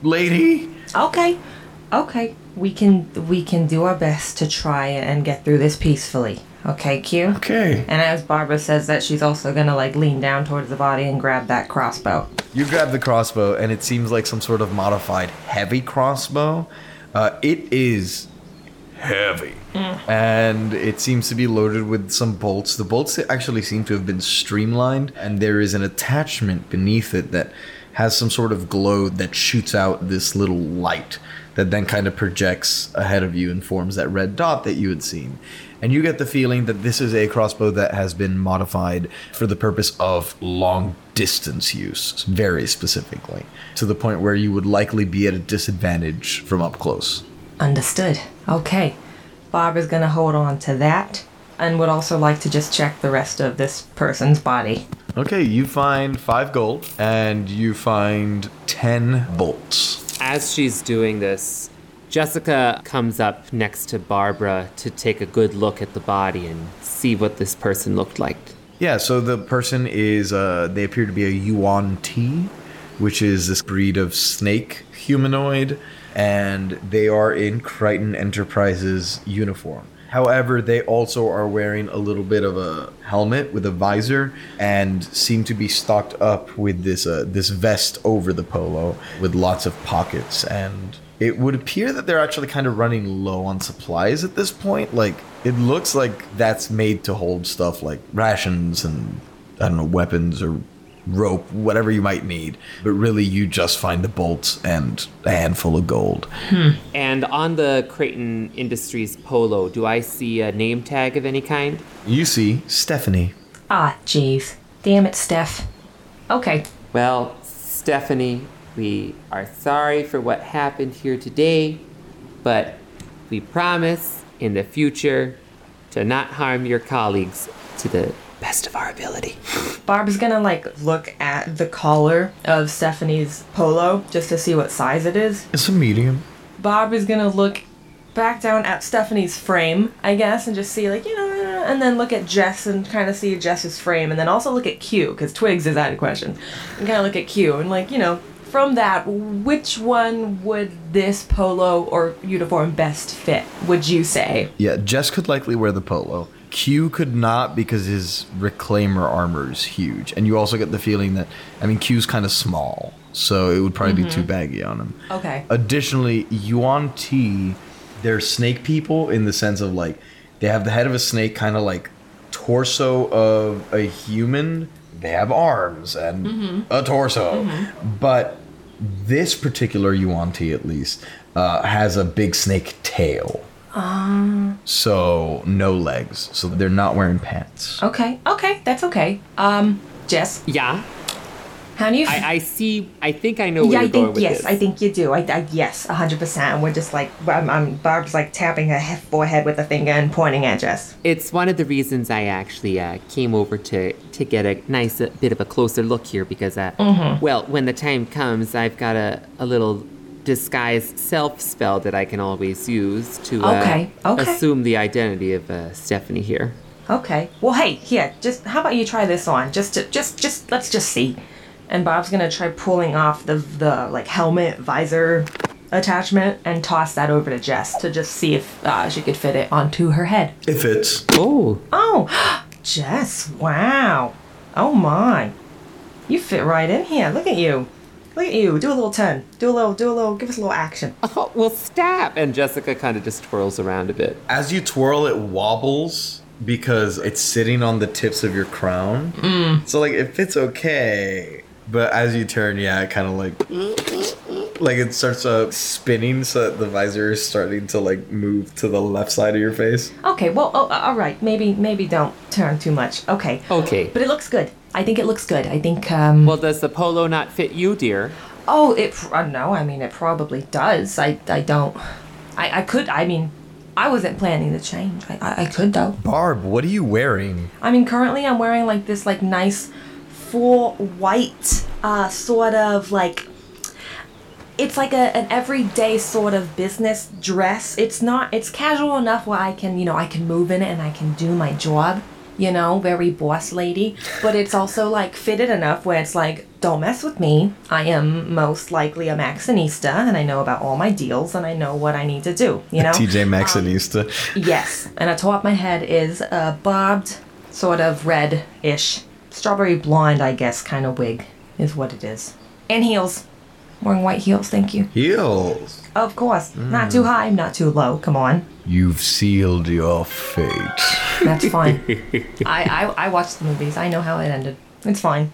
lady. Okay. Okay. We can we can do our best to try and get through this peacefully. Okay, Q? Okay. And as Barbara says that she's also gonna like lean down towards the body and grab that crossbow. You grab the crossbow, and it seems like some sort of modified heavy crossbow. Uh, it is heavy. and it seems to be loaded with some bolts. The bolts actually seem to have been streamlined, and there is an attachment beneath it that has some sort of glow that shoots out this little light that then kind of projects ahead of you and forms that red dot that you had seen. And you get the feeling that this is a crossbow that has been modified for the purpose of long distance use, very specifically, to the point where you would likely be at a disadvantage from up close. Understood. Okay. Barbara's gonna hold on to that and would also like to just check the rest of this person's body. Okay, you find five gold and you find ten bolts. As she's doing this, Jessica comes up next to Barbara to take a good look at the body and see what this person looked like. Yeah, so the person is, uh, they appear to be a Yuan Ti, which is this breed of snake humanoid, and they are in Crichton Enterprises uniform. However, they also are wearing a little bit of a helmet with a visor and seem to be stocked up with this uh, this vest over the polo with lots of pockets and it would appear that they're actually kind of running low on supplies at this point. Like it looks like that's made to hold stuff like rations and I don't know weapons or rope, whatever you might need. But really, you just find the bolts and a handful of gold. And on the Crichton Industries polo, do I see a name tag of any kind? You see Stephanie. Ah, jeez. Damn it, Steph. Okay. Well, Stephanie, we are sorry for what happened here today, but we promise in the future to not harm your colleagues to the best of our ability. Barb's gonna like look at the collar of Stephanie's polo just to see what size it is. It's a medium. Barb is gonna look back down at Stephanie's frame, I guess, and just see like you know, and then look at Jess and kind of see Jess's frame, and then also look at Q because Twigs is out of question, and kind of look at Q and like you know. From that, which one would this polo or uniform best fit? Would you say? Yeah, Jess could likely wear the polo. Q could not because his reclaimer armor is huge, and you also get the feeling that I mean Q's kind of small, so it would probably be mm-hmm. too baggy on him. Okay. Additionally, Yuan Ti, they're snake people in the sense of like they have the head of a snake, kind of like torso of a human. They have arms and mm-hmm. a torso, mm-hmm. but this particular Yuan Ti, at least, uh, has a big snake tail. So no legs. So they're not wearing pants. Okay. Okay. That's okay. Um, Jess, Yeah, how do you? I, I see. I think I know where yeah, I you're going think with yes, this. I think you do. I, I yes, hundred percent. And we're just like, I'm, I'm, Barb's like tapping her forehead with a finger and pointing at Jess. It's one of the reasons I actually uh, came over to to get a nice uh, bit of a closer look here because, uh, Mm-hmm. well, when the time comes, I've got a, a little disguise self spell that I can always use to uh, Okay, okay. assume the identity of uh, Stephanie here. Okay. Well, hey, here, just how about you try this on? Just to, just, just let's just see. And Bob's gonna try pulling off the the like helmet visor attachment and toss that over to Jess to just see if uh, she could fit it onto her head. It fits. Oh, Oh, Jess! Wow. Oh my. You fit right in here. Look at you. Look at you. Do a little turn. Do a little. Do a little. Give us a little action. oh well, stop! And Jessica kind of just twirls around a bit. As you twirl, it wobbles because it's sitting on the tips of your crown. Mm. So like it fits okay, but as you turn, yeah, it kind of like like it starts uh, spinning, so that the visor is starting to like move to the left side of your face. Okay. Well. Oh, all right. Maybe. Maybe don't turn too much. Okay. Okay. But it looks good. I think it looks good. I think. Um. Well, does the polo not fit you, dear? Oh, it. pr- Uh, no, I mean it probably does. I. I don't. I. I could. I mean, I wasn't planning to change. I. I, I could though. Barb, what are you wearing? I mean, currently I'm wearing like this like nice full white uh sort of like it's like a, an everyday sort of business dress. It's not it's casual enough where I can, you know, I can move in it and I can do my job, you know, very boss lady, but it's also like fitted enough where it's like don't mess with me. I am most likely a Maxxinista and I know about all my deals and I know what I need to do, you know? TJ Maxxinista. Yes, and atop my head is a bobbed, sort of red-ish, strawberry blonde, I guess, kind of wig, is what it is. And heels. Wearing white heels, thank you. Heels. Of course. Not too high, not too low. Come on. You've sealed your fate. That's fine. I, I I watched the movies. I know how it ended. It's fine.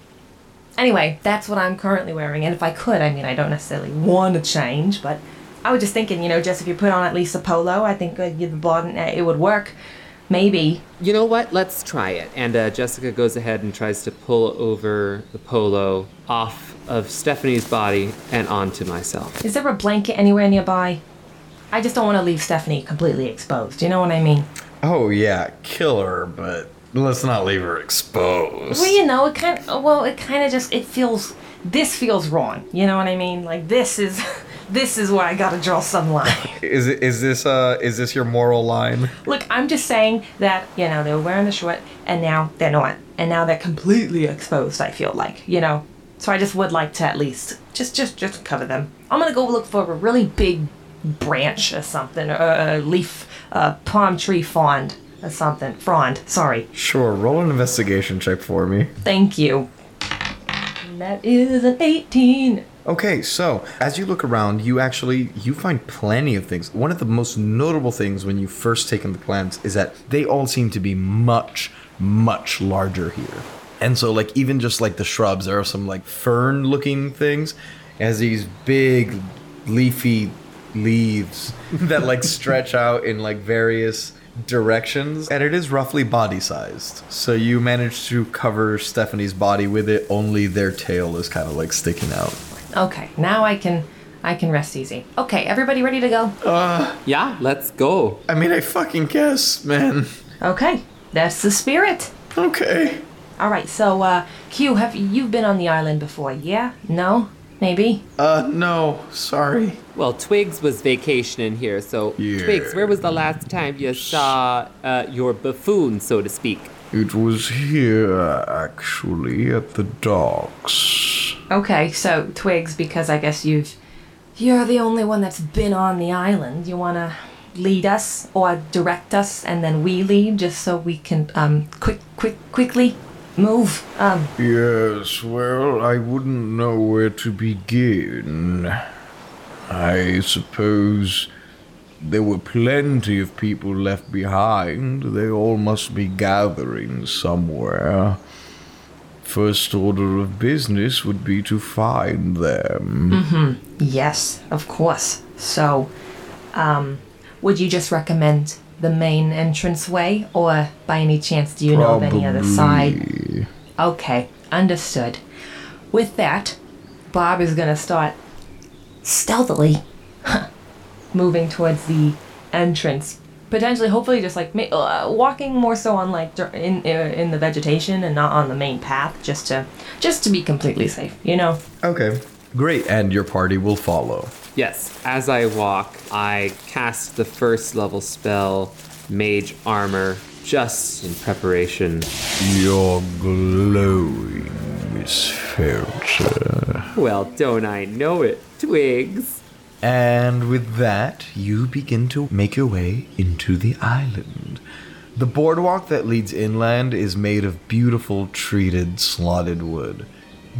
Anyway, that's what I'm currently wearing, and if I could, I mean, I don't necessarily want to change, but I was just thinking, you know, just if you put on at least a polo, I think uh, the bottom uh, it would work. Maybe. You know what? Let's try it. And uh, Jessica goes ahead and tries to pull over the polo off of Stephanie's body and onto myself. Is there a blanket anywhere nearby? I just don't want to leave Stephanie completely exposed. You know what I mean? Oh yeah, kill her, but let's not leave her exposed. Well, you know, it kind of, well, it kind of just it feels this feels wrong. You know what I mean? Like this is this is where I gotta draw some line. Is it is this uh is this your moral line? Look, I'm just saying that you know they were wearing the short and now they're not, and now they're completely exposed. I feel like you know, so I just would like to at least just just just cover them. I'm gonna go look for a really big branch or something, or a leaf, a palm tree frond or something. Frond, sorry. Sure, roll an investigation check for me. Thank you. That is an 18. Okay, so as you look around, you actually you find plenty of things. One of the most notable things when you first take in the plants is that they all seem to be much, much larger here. And so like even just like the shrubs, there are some like fern looking things. as these big leafy leaves that like stretch out in like various directions and it is roughly body sized so you manage to cover stephanie's body with it only their tail is kind of like sticking out Okay, now I can I can rest easy. Okay, everybody ready to go? uh Yeah, let's go. i mean i fucking guess man Okay, that's the spirit. okay All right, so uh, Q, have you've been on the island before? Yeah? No? Maybe? uh no sorry Well, Twigs was vacationing here, so Twigs, where was the last time you saw uh, your buffoon, so to speak? It was here, actually, at the docks. Okay, so Twigs, because I guess you've you're the only one that's been on the island. You wanna lead us or direct us, and then we lead, just so we can um quick quick quickly move. Um, Yes, well, I wouldn't know where to begin. I suppose there were plenty of people left behind. They all must be gathering somewhere. First order of business would be to find them. mhm. Yes, of course. So, um, would you just recommend the main entranceway, or by any chance do you know of any other side? Probably. Okay, understood. With that, Bob is gonna start stealthily moving towards the entrance. Potentially, hopefully, just like uh, walking more so on like in uh, in the vegetation and not on the main path, just to just to be completely safe. You know. okay great and your party will follow Yes, as I walk, I cast the first level spell, Mage Armor, just in preparation. You're glowing, Miss Felcher. Well, don't I know it, Twigs? And with that, you begin to make your way into the island. The boardwalk that leads inland is made of beautiful treated, slotted wood.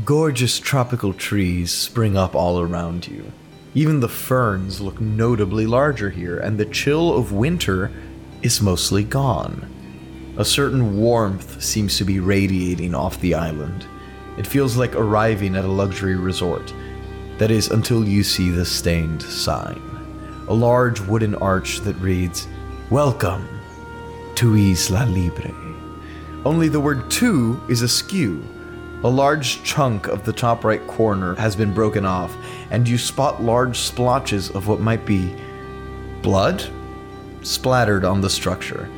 Gorgeous tropical trees spring up all around you. Even the ferns look notably larger here, and the chill of winter is mostly gone. A certain warmth seems to be radiating off the island. It feels like arriving at a luxury resort. That is, until you see the stained sign. A large wooden arch that reads, Welcome to Isla Libre. Only the word to is askew. A large chunk of the top right corner has been broken off, and you spot large splotches of what might be blood splattered on the structure.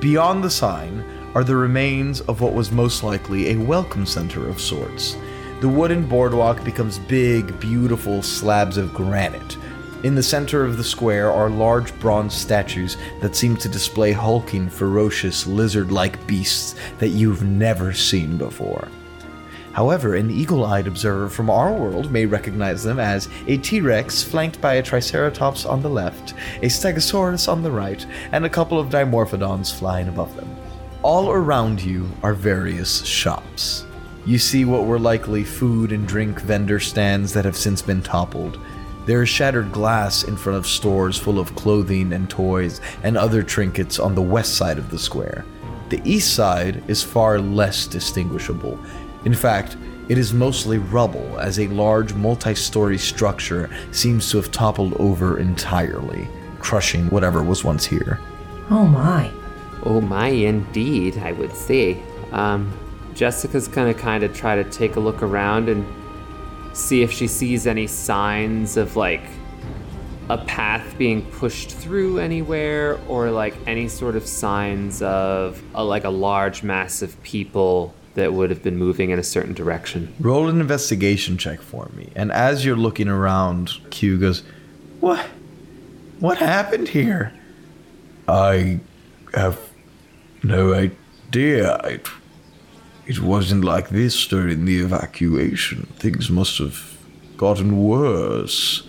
Beyond the sign are the remains of what was most likely a welcome center of sorts. The wooden boardwalk becomes big, beautiful slabs of granite. In the center of the square are large bronze statues that seem to display hulking, ferocious, lizard like beasts that you've never seen before. However, an eagle eyed observer from our world may recognize them as a T Rex flanked by a Triceratops on the left, a Stegosaurus on the right, and a couple of Dimorphodons flying above them. All around you are various shops. You see what were likely food and drink vendor stands that have since been toppled. There is shattered glass in front of stores full of clothing and toys and other trinkets on the west side of the square. The east side is far less distinguishable. In fact, it is mostly rubble, as a large multi story structure seems to have toppled over entirely, crushing whatever was once here. Oh my. Oh my, indeed, I would say. Um, Jessica's gonna kind of try to take a look around and see if she sees any signs of like a path being pushed through anywhere or like any sort of signs of a, like a large mass of people that would have been moving in a certain direction. Roll an investigation check for me. And as you're looking around, Q goes, What? What happened here? I have no idea. It, it wasn't like this during the evacuation. Things must have gotten worse.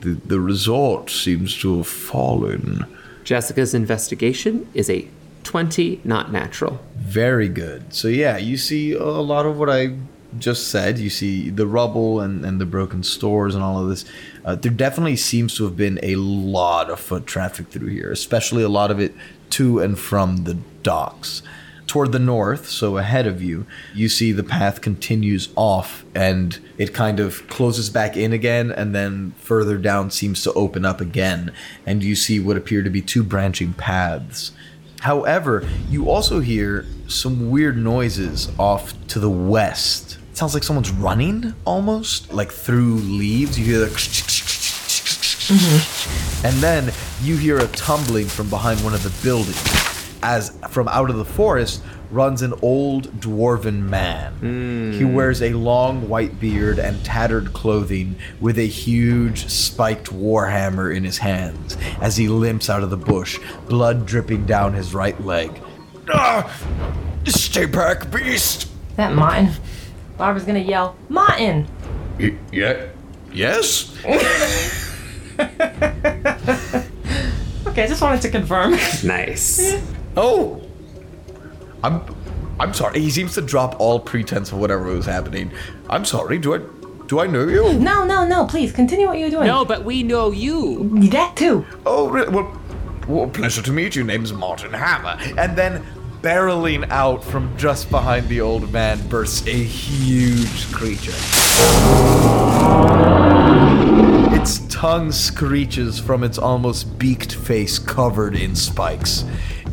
The, the resort seems to have fallen. Jessica's investigation is a 20, not natural. Very good. So, yeah, you see a lot of what I just said. You see the rubble and, and the broken stores and all of this. Uh, there definitely seems to have been a lot of foot traffic through here, especially a lot of it to and from the docks. Toward the north, so ahead of you, you see the path continues off and it kind of closes back in again, and then further down seems to open up again, and you see what appear to be two branching paths. However, you also hear some weird noises off to the west. It sounds like someone's running almost, like through leaves. You hear the. Mm-hmm. And then you hear a tumbling from behind one of the buildings as from out of the forest runs an old dwarven man. He wears a long white beard and tattered clothing with a huge spiked warhammer in his hands as he limps out of the bush, blood dripping down his right leg. Ah! Stay back, beast! That Martin. Barbara's gonna yell, Martin! Y- yeah? Yes? Okay, I just wanted to confirm. Nice. Oh! I'm I'm sorry. He seems to drop all pretense of whatever was happening. I'm sorry, do I do I know you? No, no, no, please continue what you're doing. No, but we know you. That too. Oh, re- well, well, pleasure to meet you. Name's Martin Hammer. And then barreling out from just behind the old man bursts a huge creature. Its tongue screeches from its almost beaked face covered in spikes.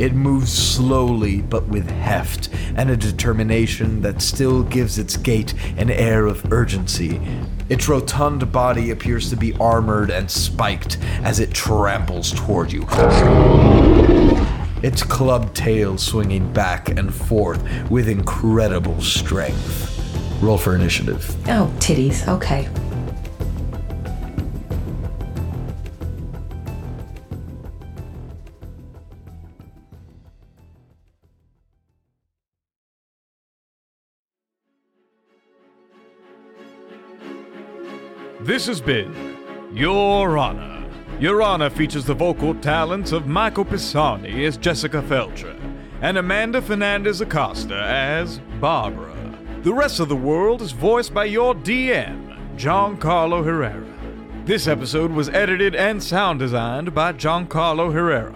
It moves slowly but with heft and a determination that still gives its gait an air of urgency. Its rotund body appears to be armored and spiked as it tramples toward you. Its club tail swinging back and forth with incredible strength. Roll for initiative. Oh, titties. Okay. This has been Your Honor. Your Honor features the vocal talents of Michael Pisani as Jessica Felcher and Amanda Fernandez Acosta as Barbara. The rest of the world is voiced by your DM, Giancarlo Herrera. This episode was edited and sound designed by Giancarlo Herrera.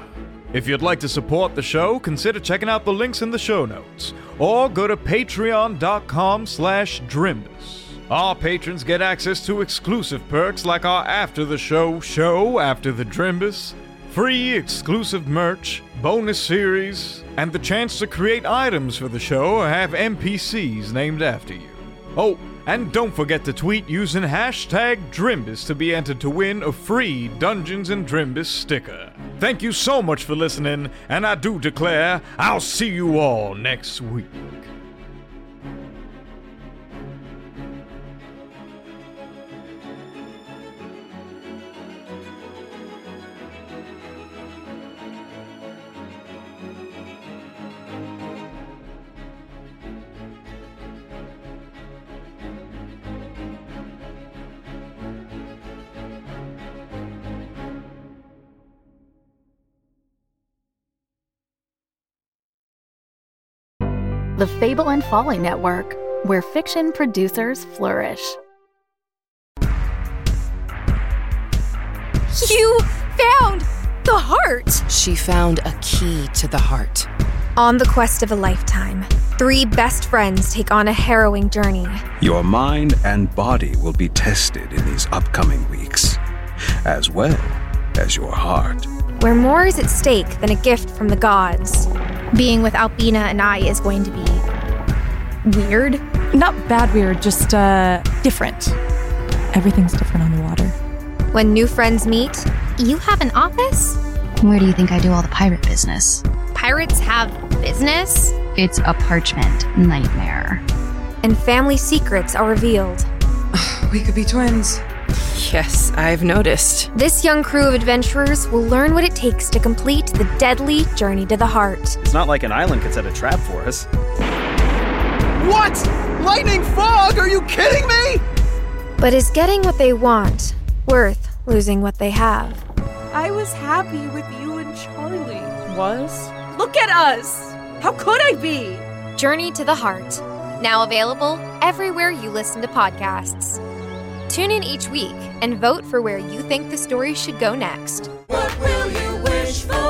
If you'd like to support the show, consider checking out the links in the show notes, or go to patreon.com slash drimbus. Our patrons get access to exclusive perks like our After the Show show after the Drimbus, free exclusive merch, bonus series, and the chance to create items for the show or have NPCs named after you. Oh, and don't forget to tweet using hashtag Drimbus to be entered to win a free Dungeons and Drimbus sticker. Thank you so much for listening, and I do declare I'll see you all next week. The Fable and Folly Network, where fiction producers flourish. You found the heart! She found a key to the heart. On the quest of a lifetime, three best friends take on a harrowing journey. Your mind and body will be tested in these upcoming weeks, as well as your heart. Where more is at stake than a gift from the gods. Being with Albina and I is going to be weird. Not bad weird, just uh different. Everything's different on the water. When new friends meet, you have an office? Where do you think I do all the pirate business? Pirates have business? It's a parchment nightmare. And family secrets are revealed. we could be twins. Yes, I've noticed. This young crew of adventurers will learn what it takes to complete the deadly journey to the heart. It's not like an island could set a trap for us. What? Lightning fog? Are you kidding me? But is getting what they want worth losing what they have? I was happy with you and Charlie. Was? Look at us! How could I be? Journey to the Heart. Now available everywhere you listen to podcasts. Tune in each week and vote for where you think the story should go next. What will you wish for?